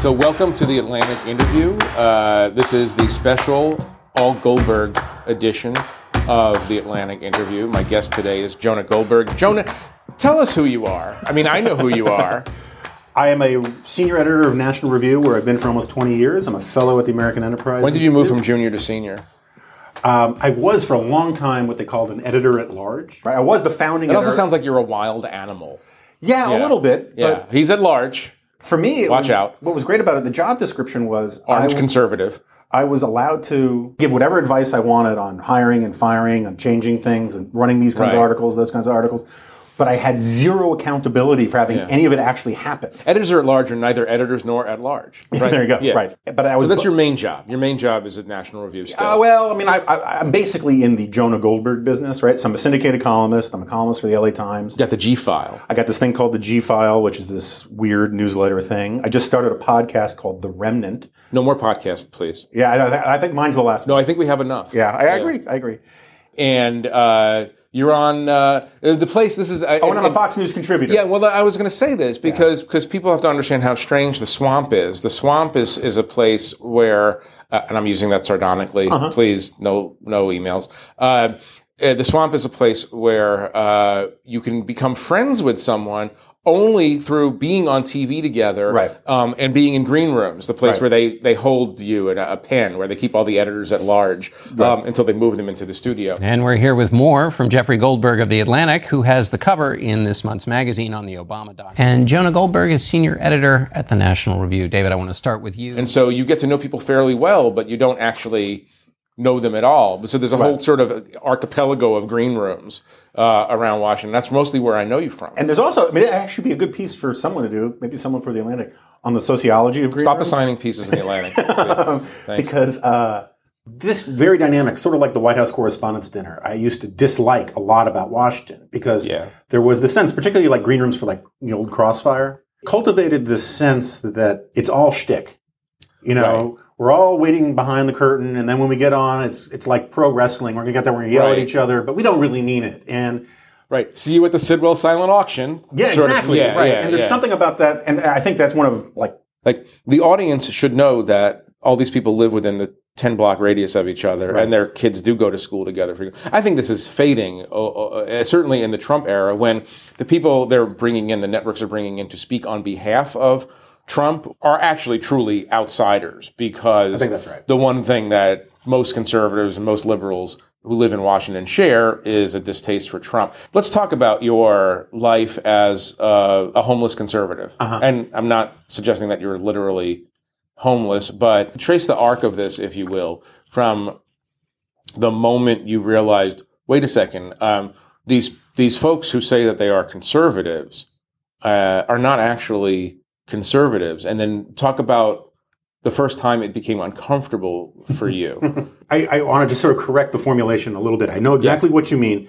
So, welcome to the Atlantic interview. Uh, this is the special All Goldberg edition of the Atlantic interview. My guest today is Jonah Goldberg. Jonah, tell us who you are. I mean, I know who you are. I am a senior editor of National Review, where I've been for almost 20 years. I'm a fellow at the American Enterprise. When did you move Institute. from junior to senior? Um, I was for a long time what they called an editor at large. Right? I was the founding. It also editor. sounds like you're a wild animal. yeah, a little bit. Yeah, he's at large, for me, it Watch was, out. What was great about it, the job description was I, conservative. I was allowed to give whatever advice I wanted on hiring and firing and changing things and running these kinds of articles, those kinds of articles. But I had zero accountability for having Yeah. any of it actually happen. Editors are at large are neither editors nor at large. Right? there you go. Yeah. Right. But I was So that's your main job. Your main job is at National Review still. Uh, well, I mean, I, I, I'm basically in the Jonah Goldberg business, right? So I'm a syndicated columnist. I'm a columnist for the LA Times. you got the G file. I got this thing called the G File, which is this weird newsletter thing. I just started a podcast called The Remnant. No more podcasts, please. Yeah, I, I think mine's the last No, one. I think we have enough. Yeah, I, I agree. I agree. And uh, you're on uh, the place. This is. Oh, and I'm a Fox News contributor. Yeah, well, I was going to say this because because people have to understand how strange the swamp is. The swamp is is a place where, uh, and I'm using that sardonically. Uh-huh. Please, no no emails. Uh, uh, the swamp is a place where uh, you can become friends with someone only through being on TV together, Right. Um, and being in green rooms, the place Right. where they they hold you in a, a pen, where they keep all the editors at large um, until they move them into the studio. And we're here with more from Jeffrey Goldberg of The Atlantic, who has the cover in this month's magazine on the Obama doc. And Jonah Goldberg is senior editor at the National Review. David, I want to start with you. And so you get to know people fairly well, but you don't actually know them at all. So there's a whole sort of archipelago of green rooms uh, around Washington. That's mostly where I know you from. And there's also, I mean, it actually be a good piece for someone to do, maybe someone for the Atlantic, on the sociology of green Stop rooms. assigning pieces in the Atlantic. because uh, this very dynamic, sort of like the White House Correspondents' Dinner, I used to dislike a lot about Washington because Yeah. there was the sense, particularly like green rooms for like the old Crossfire, cultivated this sense that it's all shtick. You know, we're all waiting behind the curtain, and then when we get on, it's it's like pro wrestling. We're gonna get there, we're gonna yell Right. at each other, but we don't really mean it. And Right. See you at the Sidwell silent auction. yeah, exactly, yeah, right. yeah, and there's yeah. something about that, and I think that's one of like like the audience should know that all these people live within the 10 block radius of each other and their kids do go to school together. I think this is fading, uh, uh, certainly in the Trump era when the people they're bringing in, the networks are bringing in to speak on behalf of Trump are actually truly outsiders because I think that's right. the one thing that most conservatives and most liberals who live in Washington share is a distaste for Trump. Let's talk about your life as uh, a homeless conservative. Uh-huh. And I'm not suggesting that you're literally homeless, but trace the arc of this, if you will, from the moment you realized, wait a second, um, these these folks who say that they are conservatives uh, are not actually conservatives, and then talk about the first time it became uncomfortable for you. I, I want to just sort of correct the formulation a little bit. I know exactly Yes. what you mean.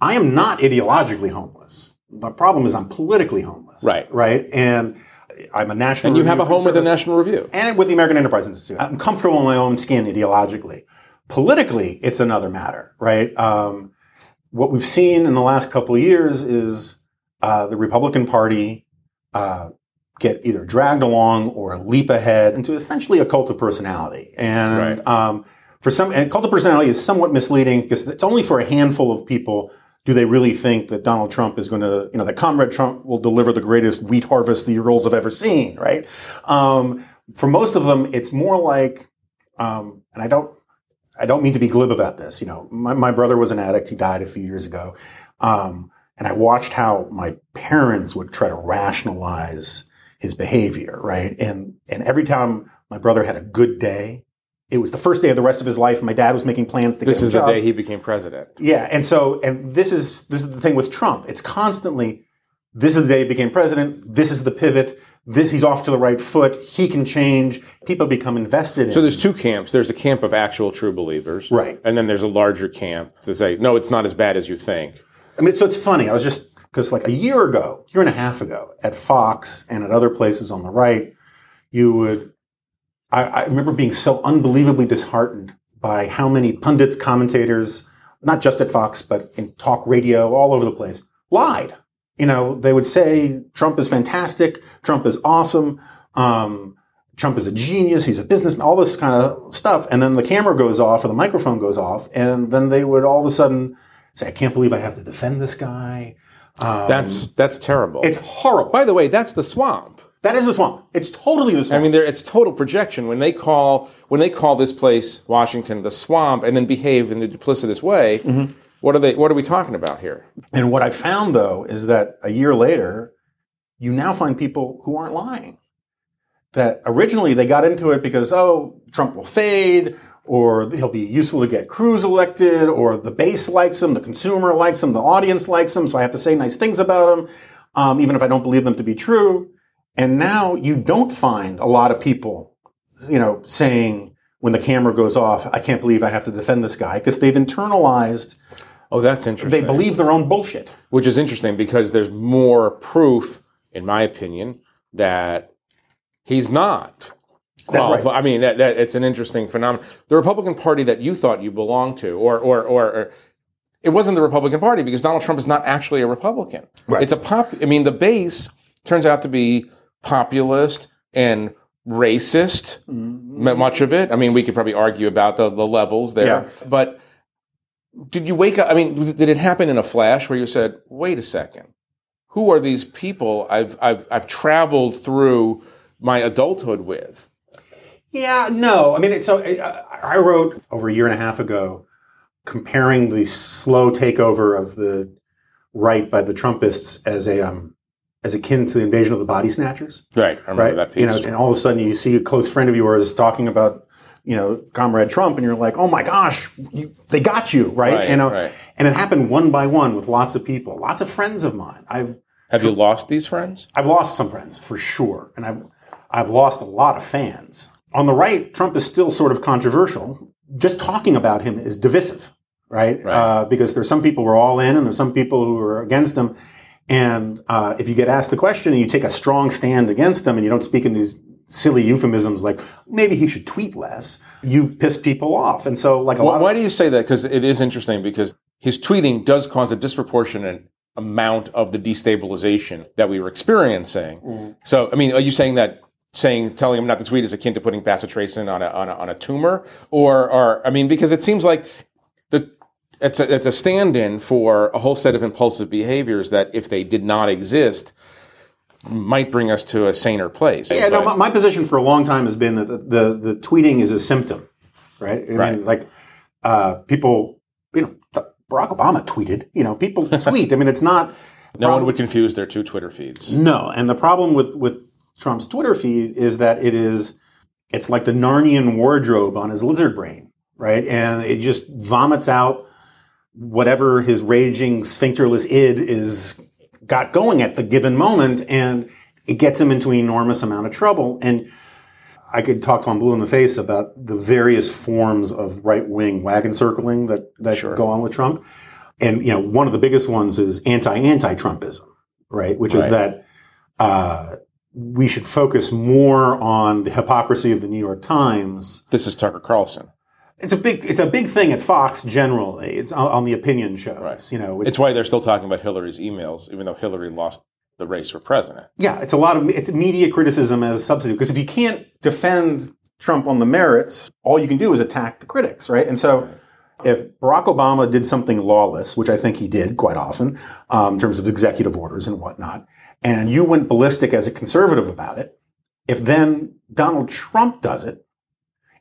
I am not ideologically homeless. My problem is I'm politically homeless. Right. Right. And I'm a national. and you have a home with the National Review. and with the American Enterprise Institute. I'm comfortable in my own skin ideologically. Politically, it's another matter, right? Um, what we've seen in the last couple of years is uh, the Republican Party uh, get either dragged along or leap ahead into essentially a cult of personality. And Right. um, for some, and cult of personality is somewhat misleading because it's only for a handful of people do they really think that Donald Trump is going to, you know, that Comrade Trump will deliver the greatest wheat harvest the girls have ever seen, right? Um, for most of them, it's more like, um, and I don't, I don't mean to be glib about this. You know, my, my brother was an addict. He died a few years ago. Um, and I watched how my parents would try to rationalize his behavior, right? And, and every time my brother had a good day, it was the first day of the rest of his life. My dad was making plans to. This is the day he became president. Yeah, and so and this is this is the thing with Trump. It's constantly this is the day he became president. This is the pivot. This he's off to the right foot. He can change. People become invested in. So there's two camps. There's a camp of actual true believers, Right. And then there's a larger camp to say, no, it's not as bad as you think. I mean, so it's funny. I was just because like a year ago, year and a half ago, at Fox and at other places on the right, you would. I, I remember being so unbelievably disheartened by how many pundits, commentators, not just at Fox but in talk radio all over the place, lied. You know, they would say Trump is fantastic, Trump is awesome. Um, Trump is a genius, he's a businessman, all this kind of stuff. And then the camera goes off or the microphone goes off, and then they would all of a sudden say, I can't believe I have to defend this guy. That's that's terrible. It's horrible. By the way, that's the swamp. that is the swamp. It's totally the swamp. I mean, there, it's total projection when they call when they call this place Washington the swamp and then behave in a duplicitous way. Mm-hmm. What are they? What are we talking about here? And what I found though is that a year later, you now find people who aren't lying. That originally they got into it because, oh, Trump will fade, or he'll be useful to get Cruz elected, or the base likes him, the consumer likes him, the audience likes him, so I have to say nice things about him, um, even if I don't believe them to be true. And now you don't find a lot of people, you know, saying when the camera goes off, I can't believe I have to defend this guy, because they've internalized, Oh, that's interesting. they believe their own bullshit. which is interesting because there's more proof, in my opinion, that he's not. That's right. I mean, that, that it's an interesting phenomenon. The Republican Party that you thought you belonged to, or or or, or it wasn't the Republican Party because Donald Trump is not actually a Republican. Right. It's a pop. I mean, the base turns out to be populist and racist. Mm-hmm. Much of it. I mean, we could probably argue about the the levels there, Yeah. but did you wake up? I mean, did it happen in a flash where you said, "Wait a second, who are these people I've I've I've traveled through my adulthood with?" Yeah, no. I mean, so uh, I wrote over a year and a half ago comparing the slow takeover of the right by the Trumpists as a um, as akin to the invasion of the body snatchers, Right, I remember right? that piece. You know, and all of a sudden you see a close friend of yours talking about you know Comrade Trump, and you're like, oh my gosh, you, they got you, right? Right, you know, right. and it happened one by one with lots of people, lots of friends of mine. I've Have you lost these friends? I've lost some friends for sure, and I've I've lost a lot of fans. On the right, Trump is still sort of controversial. Just talking about him is divisive, right? Right. Uh, because there's some people who are all in, and there's some people who are against him. And uh, if you get asked the question and you take a strong stand against him, and you don't speak in these silly euphemisms like maybe he should tweet less, you piss people off. And so, like a Why, lot why of do you say that? Because it is interesting because his tweeting does cause a disproportionate amount of the destabilization that we were experiencing. Mm-hmm. So, I mean, are you saying that saying telling him not to tweet is akin to putting bacitracin on a on a, on a tumor, or or I mean, because it seems like the it's a, it's a stand-in for a whole set of impulsive behaviors that if they did not exist might bring us to a saner place. Yeah, no, my, my position for a long time has been that the, the, the tweeting is a symptom, right? I Right. mean, like uh, people, you know, Barack Obama tweeted. You know, people tweet. I mean, it's not. no one would confuse their two Twitter feeds. No, and the problem with with Trump's Twitter feed is that it is it's like the Narnian wardrobe on his lizard brain, right? And it just vomits out whatever his raging sphincterless id is got going at the given moment, and it gets him into an enormous amount of trouble. And I could talk to him blue in the face about the various forms of right wing wagon circling that that go on with Trump. And you know, one of the biggest ones is anti anti Trumpism, right? Which is that uh, we should focus more on the hypocrisy of the New York Times. This is Tucker Carlson. It's a big it's a big thing at Fox generally. It's on, on the opinion shows. Right. You know, It's why they're still talking about Hillary's emails, even though Hillary lost the race for president. Yeah, it's a lot of it's media criticism as a substitute because if you can't defend Trump on the merits, all you can do is attack the critics, right? And so, if Barack Obama did something lawless, which I think he did quite often um, in terms of executive orders and whatnot, and you went ballistic as a conservative about it, if then Donald Trump does it,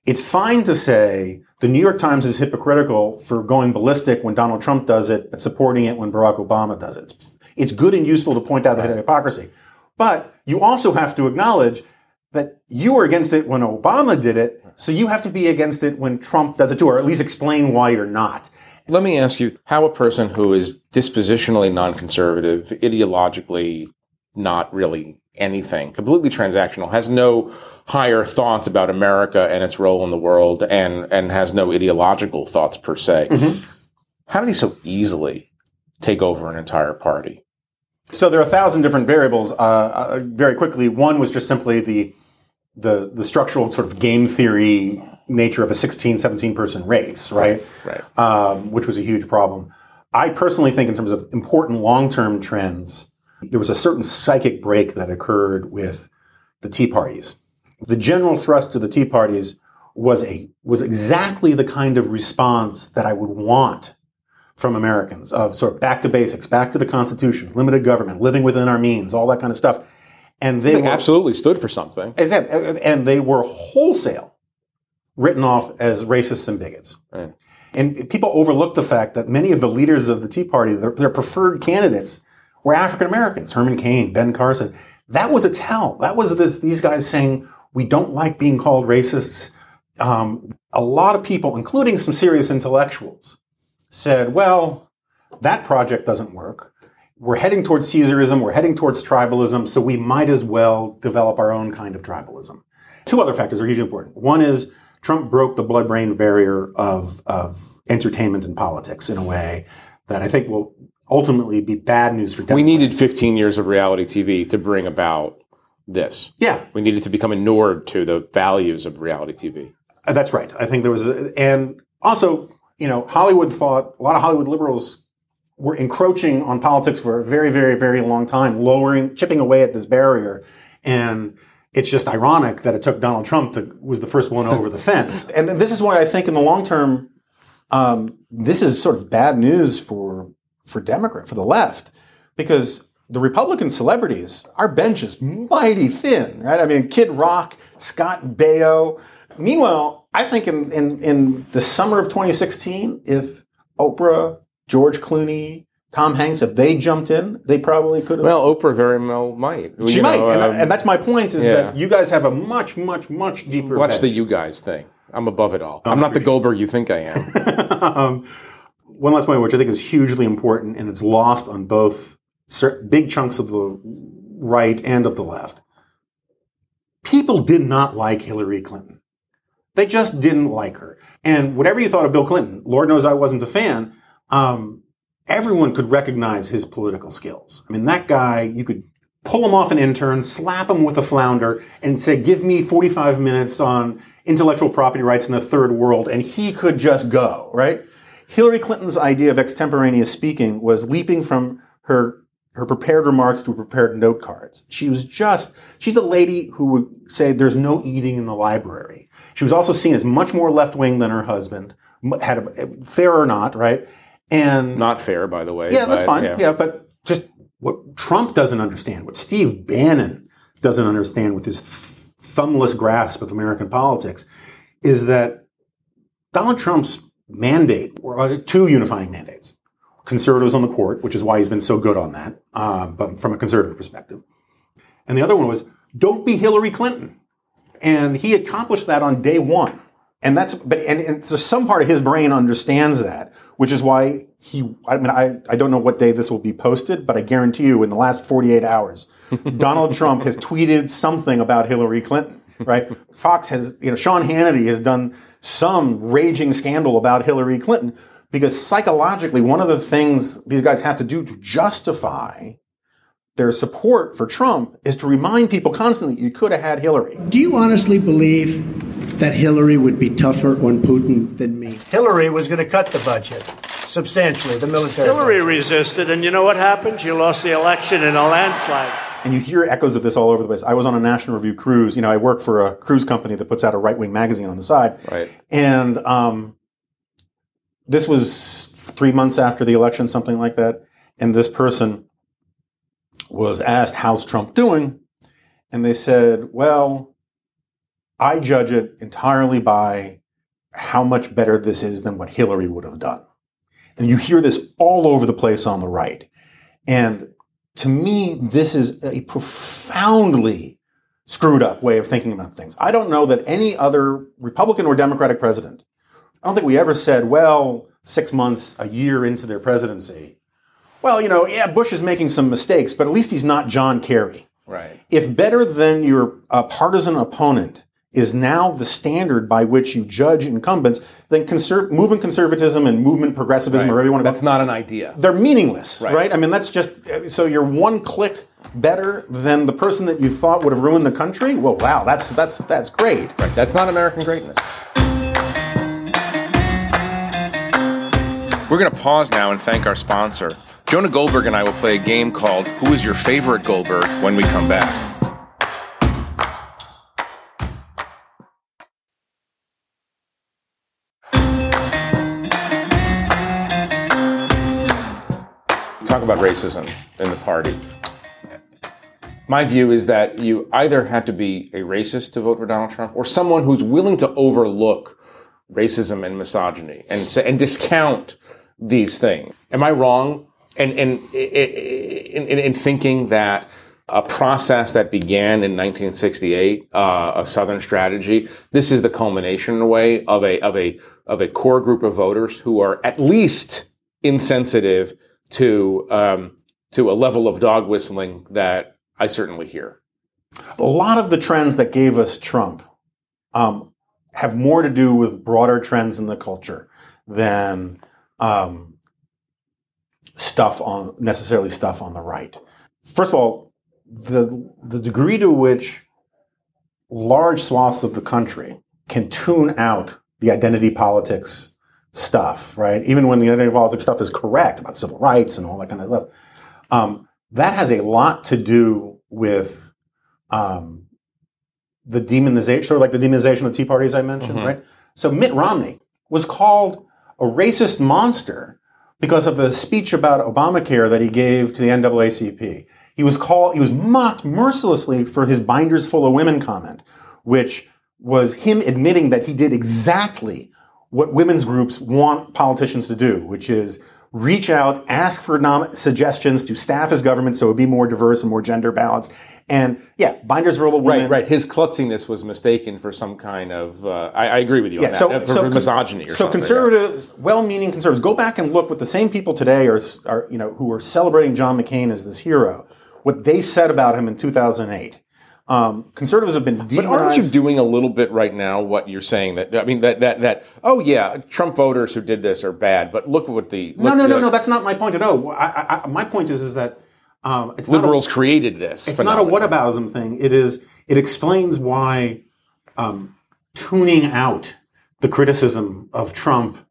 it's fine to say the New York Times is hypocritical for going ballistic when Donald Trump does it, but supporting it when Barack Obama does it. It's, good and useful to point out that hypocrisy. But you also have to acknowledge that you were against it when Obama did it, so you have to be against it when Trump does it too, or at least explain why you're not. Let me ask you how a person who is dispositionally non conservative, ideologically not really anything, completely transactional, has no higher thoughts about America and its role in the world, and, and has no ideological thoughts per se. How did he so easily take over an entire party? So there are a thousand different variables. Uh, uh, very quickly, one was just simply the the the structural sort of game theory nature of a 16, 17 person race, right? Right. um, which was a huge problem. I personally think, in terms of important long term trends, there was a certain psychic break that occurred with the Tea Parties the general thrust of the Tea Parties was a was exactly the kind of response that I would want from Americans of sort of back to basics, back to the Constitution, limited government, living within our means, all that kind of stuff. And they, They were, absolutely stood for something. and they were wholesale written off as racists and bigots. Right. And people overlook the fact that many of the leaders of the Tea Party, their, their preferred candidates, were African Americans. Herman Cain, Ben Carson. That was a tell. That was this, these guys saying, we don't like being called racists. Um, a lot of people, including some serious intellectuals, said, well, that project doesn't work. We're heading towards Caesarism, we're heading towards tribalism, so we might as well develop our own kind of tribalism. Two other factors are hugely important. One is Trump broke the blood brain barrier of, of entertainment and politics in a way that I think will ultimately be bad news for Democrats. We needed 15 years of reality TV to bring about this. Yeah, We needed to become inured to the values of reality TV. Uh, That's right. I think there was, a, and also, you know, Hollywood thought a lot of Hollywood liberals were encroaching on politics for a very, very, very long time, lowering, chipping away at this barrier, and it's just ironic that it took Donald Trump to was the first one over the fence. And this is why I think in the long term, um, this is sort of bad news for for Democrat for the left because the Republican celebrities, our bench is mighty thin, right? I mean, Kid Rock, Scott Baio. Meanwhile, I think in, in, in the summer of 2016, if Oprah, George Clooney, Tom Hanks, if they jumped in, they probably could have. Well, Oprah very well might. she You might, know, and, um, and that's my point: is yeah. that you guys have a much, much, much deeper. watch bench. the you guys thing. I'm above it all. I'm not the Goldberg you think I am. um, one last point, which I think is hugely important, and it's lost on both big chunks of the right and of the left. People did not like Hillary Clinton. They just didn't like her. And whatever you thought of Bill Clinton, Lord knows I wasn't a fan. Um, everyone could recognize his political skills. I mean, that guy, you could pull him off an intern, slap him with a flounder, and say, give me 45 minutes on intellectual property rights in the third world, and he could just go, right? Hillary Clinton's idea of extemporaneous speaking was leaping from her her prepared remarks to prepared note cards. She was just, she's a lady who would say there's no eating in the library. She was also seen as much more left wing than her husband, had a, eh, fair or not, right? And not fair, by the way. yeah, that's but, fine. Yeah. but just what Trump doesn't understand, what Steve Bannon doesn't understand with his th- thumbless grasp of American politics, is that Donald Trump's mandate, or uh, two unifying mandates, conservatives on the court, which is why he's been so good on that, uh, but from a conservative perspective, and the other one was don't be Hillary Clinton, and he accomplished that on day one. And that's, but, and, and so some part of his brain understands that, which is why he, I mean, I, I don't know what day this will be posted, but I guarantee you in the last 48 hours, Donald Trump has tweeted something about Hillary Clinton, right? Fox has, you know, Sean Hannity has done some raging scandal about Hillary Clinton because psychologically, one of the things these guys have to do to justify their support for Trump is to remind people constantly you could have had Hillary. Do you honestly believe that Hillary would be tougher on Putin than me? Hillary was going to cut the budget substantially, the military. Hillary budget. resisted, and you know what happened? She lost the election in a landslide. And you hear echoes of this all over the place. I was on a National Review cruise. You know, I work for a cruise company that puts out a right wing magazine on the side. Right. And um, this was three months after the election, something like that. And this person was asked, How's Trump doing? And they said, Well, I judge it entirely by how much better this is than what Hillary would have done. And you hear this all over the place on the right. And to me, this is a profoundly screwed up way of thinking about things. I don't know that any other Republican or Democratic president, I don't think we ever said, well, six months, a year into their presidency, well, you know, yeah, Bush is making some mistakes, but at least he's not John Kerry. Right. If better than your uh, partisan opponent is now the standard by which you judge incumbents, then conser- movement conservatism and movement progressivism, or whatever you want to That's not an idea. they're meaningless, right. Right. I mean, that's just so you're one click better than the person that you thought would have ruined the country. Well, wow, that's that's that's great. Right. That's not American greatness. We're going to pause now and thank our sponsor. Jonah Goldberg and I will play a game called Who is Your Favorite Goldberg when we come back. Racism in the party. My view is that you either have to be a racist to vote for Donald Trump or someone who's willing to overlook racism and misogyny and and discount these things. Am I wrong in, in, in, in thinking that a process that began in 1968, uh, a Southern strategy, this is the culmination in a way of a, of a, of a core group of voters who are at least insensitive to, um, to a level of dog whistling that I certainly hear. A lot of the trends that gave us Trump um, have more to do with broader trends in the culture than um, stuff on necessarily stuff on the right. First of all, the the degree to which large swaths of the country can tune out the identity politics stuff, right? Even when the identity politics stuff is correct about civil rights and all that kind of stuff, um, that has a lot to do with um, the demonization, sort of like the demonization of Tea parties I mentioned, Mhm. right? So Mitt Romney was called a racist monster because of a speech about Obamacare that he gave to the NAACP. He was called, he was mocked mercilessly for his binders full of women comment, which was him admitting that he did exactly what women's groups want politicians to do, which is reach out, ask for nom- suggestions to staff his government so it would be more diverse and more gender balanced. And yeah, binders of women. Right, right. His klutziness was mistaken for some kind of. Uh, I, I agree with you on Yeah, that. so, uh, for, so misogyny or so conservatives, well-meaning conservatives, go back and look what the same people today are, are, you know, who are celebrating John McCain as this hero, what they said about him in 2008. Um, conservatives have been But aren't you doing a little bit right now what you're saying that I mean that that that oh yeah Trump voters who did this are bad but look what the no, look, no, no, the no. That's not my point at all. I, I, my point is, is that um, it's not a- liberals created this. It's not a whataboutism thing. It is. It explains why um, tuning out the criticism of Trump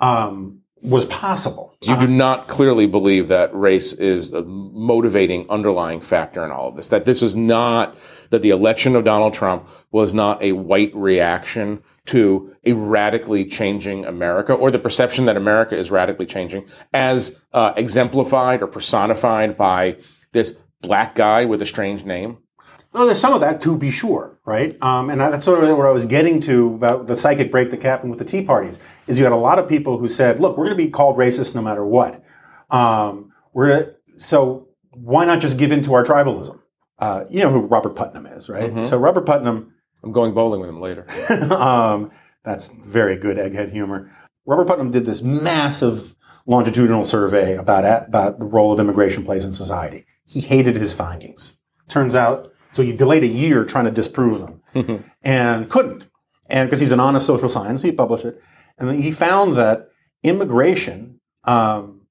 um, was possible. You do not clearly believe that race is the motivating underlying factor in all of this. That this is not that the election of Donald Trump was not a white reaction to a radically changing America or the perception that America is radically changing as uh, exemplified or personified by this black guy with a strange name. Well, there's some of that to be sure, right? Um, and that's sort of what I was getting to about the psychic break that happened with the Tea parties. Is you had a lot of people who said, "Look, we're going to be called racist no matter what. Um, we're gonna, so why not just give in to our tribalism?" Uh, you know who Robert Putnam is, right? So Robert Putnam I'm going bowling with him later. um, that's very good egghead humor. Robert Putnam did this massive longitudinal survey about about the role of immigration plays in society. He hated his findings. Turns out, so he delayed a year trying to disprove them, and couldn't. And because he's an honest social science, he published it, and he found that immigration um,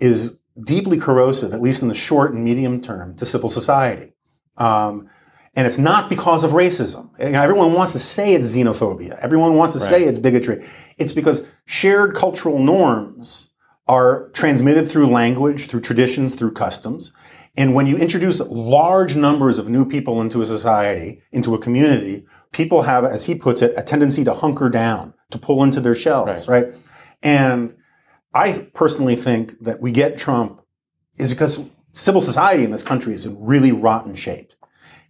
is deeply corrosive, at least in the short and medium term, to civil society. Um, and it's not because of racism. Everyone wants to say it's xenophobia. Everyone wants to say it's bigotry. It's because shared cultural norms are transmitted through language, through traditions, through customs. And when you introduce large numbers of new people into a society, into a community, people have, as he puts it, a tendency to hunker down, to pull into their shells, right? And I personally think that we get Trump is because civil society in this country is in really rotten shape.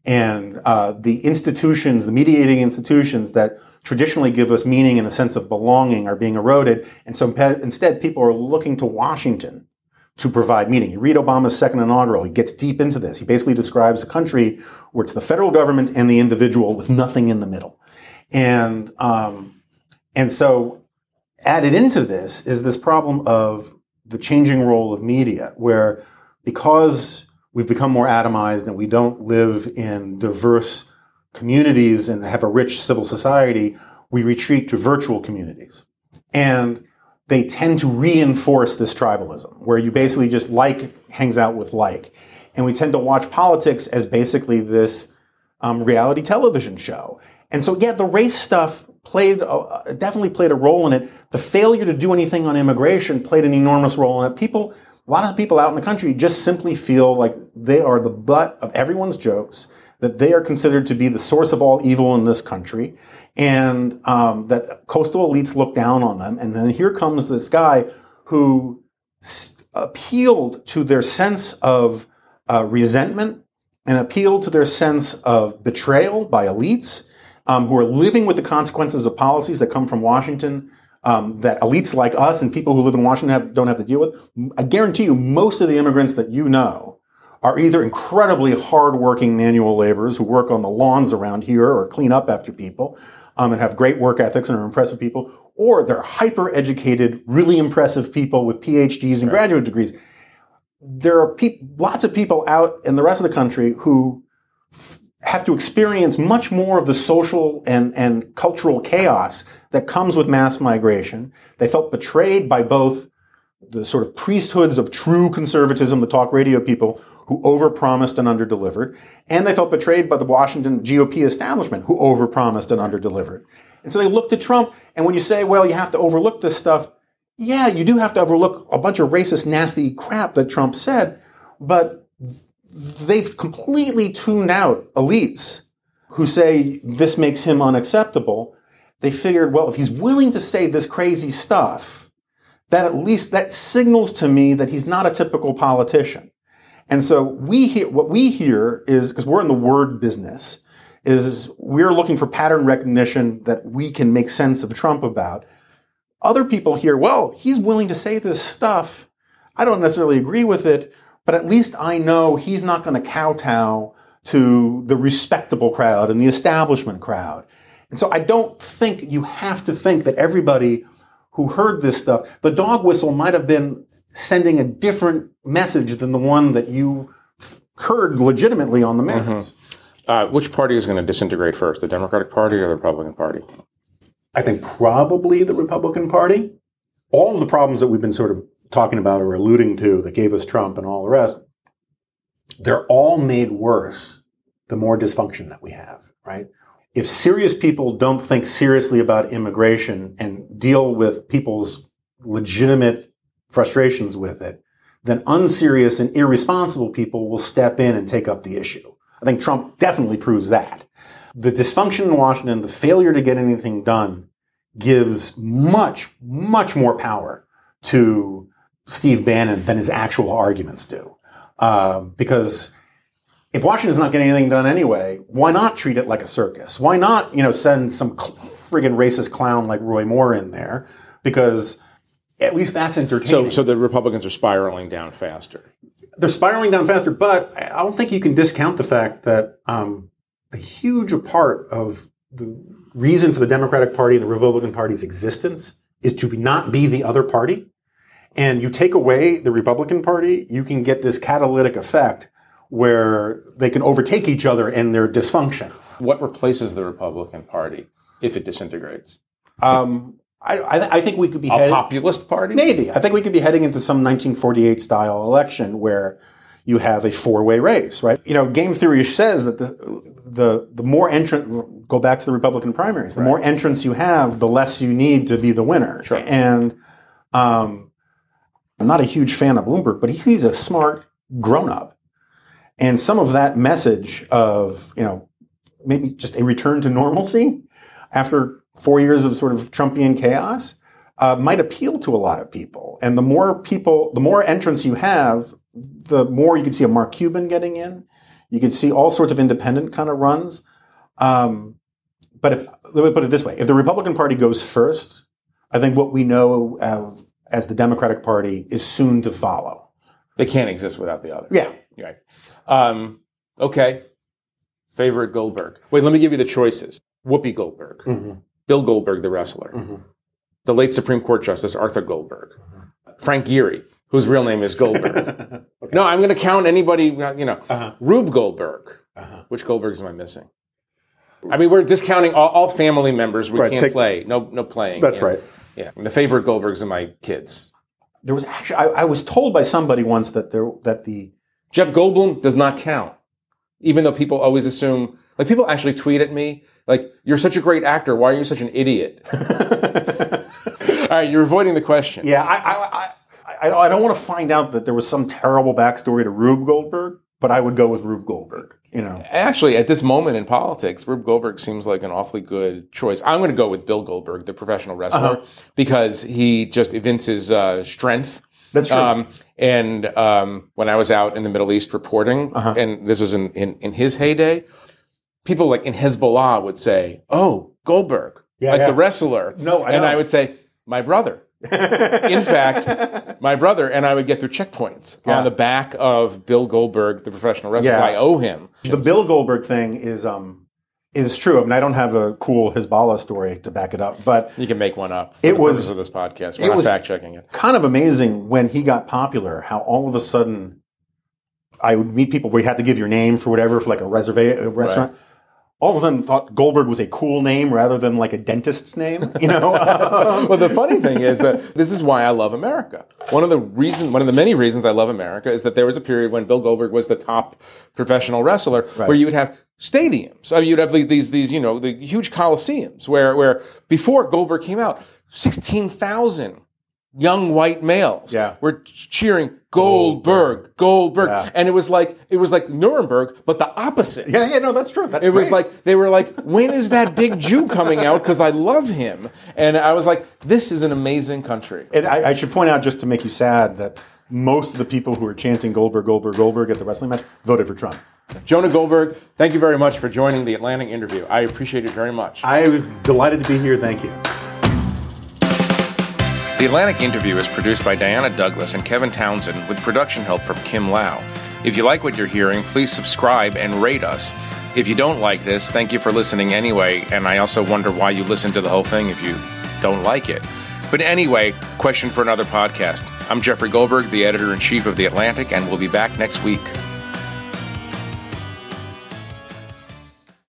And uh, the institutions, the mediating institutions that traditionally give us meaning and a sense of belonging are being eroded. And so instead, people are looking to Washington to provide meaning. You read Obama's second inaugural, he gets deep into this. He basically describes a country where it's the federal government and the individual with nothing in the middle. And, um, and so added into this is this problem of the changing role of media, where because we've become more atomized and we don't live in diverse communities and have a rich civil society, we retreat to virtual communities. And they tend to reinforce this tribalism, where you basically just like hangs out with like. And we tend to watch politics as basically this um, reality television show. And so, yeah, the race stuff played uh, definitely played a role in it. The failure to do anything on immigration played an enormous role in it. People, a lot of people out in the country just simply feel like they are the butt of everyone's jokes, that they are considered to be the source of all evil in this country, and um, that coastal elites look down on them. And then here comes this guy who appealed to their sense of uh, resentment and appealed to their sense of betrayal by elites um, who are living with the consequences of policies that come from Washington um, that elites like us and people who live in Washington have, don't have to deal with. I guarantee you, most of the immigrants that you know are either incredibly hardworking manual laborers who work on the lawns around here or clean up after people um, and have great work ethics and are impressive people, or they're hyper educated, really impressive people with PhDs and graduate degrees. There are peop lots of people out in the rest of the country who f- have to experience much more of the social and, and cultural chaos that comes with mass migration. They felt betrayed by both the sort of priesthoods of true conservatism, the talk radio people who overpromised and underdelivered, and they felt betrayed by the Washington GOP establishment who overpromised and underdelivered. And so they looked to Trump, and when you say, well, you have to overlook this stuff, yeah, you do have to overlook a bunch of racist, nasty crap that Trump said, but they've completely tuned out elites who say this makes him unacceptable. They figured, well, if he's willing to say this crazy stuff, that at least that signals to me that he's not a typical politician. And so we hear what we hear is because we're in the word business is we're looking for pattern recognition that we can make sense of Trump about. Other people hear, well, he's willing to say this stuff. I don't necessarily agree with it, but at least I know he's not going to kowtow to the respectable crowd and the establishment crowd. And so I don't think you have to think that everybody who heard this stuff, the dog whistle might have been sending a different message than the one that you heard legitimately on the merits. Mm-hmm. Uh, which party is going to disintegrate first, the Democratic Party or the Republican Party? I think probably the Republican Party. All of the problems that we've been sort of talking about or alluding to that gave us Trump and all the rest, they're all made worse the more dysfunction that we have, right? If serious people don't think seriously about immigration and deal with people's legitimate frustrations with it, then unserious and irresponsible people will step in and take up the issue. I think Trump definitely proves that. The dysfunction in Washington, the failure to get anything done, gives much, much more power to Steve Bannon than his actual arguments do. Uh, because if Washington's not getting anything done anyway, why not treat it like a circus? Why not, you know, send some friggin' racist clown like Roy Moore in there? Because at least that's entertaining. So, so the Republicans are spiraling down faster. They're spiraling down faster, but I don't think you can discount the fact that um, a huge part of the reason for the Democratic Party and the Republican Party's existence is to not be the other party. And you take away the Republican Party, you can get this catalytic effect where they can overtake each other in their dysfunction. What replaces the Republican Party if it disintegrates? Um, I, I, I, think we could be a headed, populist party. Maybe I think we could be heading into some 1948 style election where you have a four way race, right? You know, game theory says that the the the more entrant go back to the Republican primaries, the right. more entrants you have, the less you need to be the winner. Sure. And um, I'm not a huge fan of Bloomberg, but he's a smart grown up, and some of that message of you know maybe just a return to normalcy after four years of sort of Trumpian chaos uh, might appeal to a lot of people. And the more people, the more entrants you have, the more you can see a Mark Cuban getting in. You can see all sorts of independent kind of runs. Um, but if let me put it this way: if the Republican Party goes first, I think what we know of as the Democratic Party is soon to follow. They can't exist without the other. Yeah. Right. Um, okay. Favorite Goldberg. Wait, let me give you the choices. Whoopi Goldberg. Mm-hmm. Bill Goldberg, the wrestler, mm-hmm. the late Supreme Court Justice Arthur Goldberg. Frank Gehry, whose real name is Goldberg. okay. No, I'm going to count anybody, you know, uh-huh. Rube Goldberg. Uh-huh. Which Goldbergs am I missing? I mean, we're discounting all, all family members. We right, can't take, play. No, no playing. That's right. Know? Yeah, the favorite Goldbergs are my kids. There was actually, I, I was told by somebody once that there that the Jeff Goldblum does not count, even though people always assume like people actually tweet at me, like, you're such a great actor. Why are you such an idiot? All right, you're avoiding the question. Yeah, I, I, I, I don't want to find out that there was some terrible backstory to Rube Goldberg, but I would go with Rube Goldberg. You know, actually, at this moment in politics, Rube Goldberg seems like an awfully good choice. I'm going to go with Bill Goldberg, the professional wrestler, uh-huh. because he just evinces uh, strength. That's true. Um, And um, when I was out in the Middle East reporting, Uh-huh. and this was in, in, in his heyday, people like in Hezbollah would say, "Oh, Goldberg, Yeah, like yeah. the wrestler." No, I and. I would say, "My brother." in fact, my brother and I would get through checkpoints Yeah. on the back of Bill Goldberg, the professional wrestler. Yeah. I owe him. The Bill Goldberg thing is um is true. I mean, I don't have a cool Hezbollah story to back it up, but You can make one up. It the was- of this podcast. We're it not was- fact checking it. kind of amazing when he got popular. How all of a sudden, I would meet people where you had to give your name for whatever for like a reserva- a restaurant. All of them thought Goldberg was a cool name rather than like a dentist's name. You know, well, the funny thing is that this is why I love America. One of the reasons, one of the many reasons I love America is that there was a period when Bill Goldberg was the top professional wrestler, where you would have stadiums. I mean, you'd have these, these, these, you know, the huge coliseums where, where before Goldberg came out, sixteen thousand young white males Yeah. were cheering Goldberg, Goldberg, Yeah. and it was like it was like Nuremberg, but the opposite. yeah, yeah, no, that's true. That's It was like they were like, when is that big Jew coming out? Because I love him, and I was like, this is an amazing country. And I, I should point out, just to make you sad, that most of the people who are chanting Goldberg, Goldberg, Goldberg at the wrestling match voted for Trump. Jonah Goldberg, thank you very much for joining the Atlantic interview. I appreciate it very much. I'm delighted to be here. Thank you. The Atlantic interview is produced by Diana Douglas and Kevin Townsend with production help from Kim Lau. If you like what you're hearing, please subscribe and rate us. If you don't like this, thank you for listening anyway, and I also wonder why you listen to the whole thing if you don't like it. But anyway, question for another podcast. I'm Jeffrey Goldberg, the editor in chief of The Atlantic, and we'll be back next week.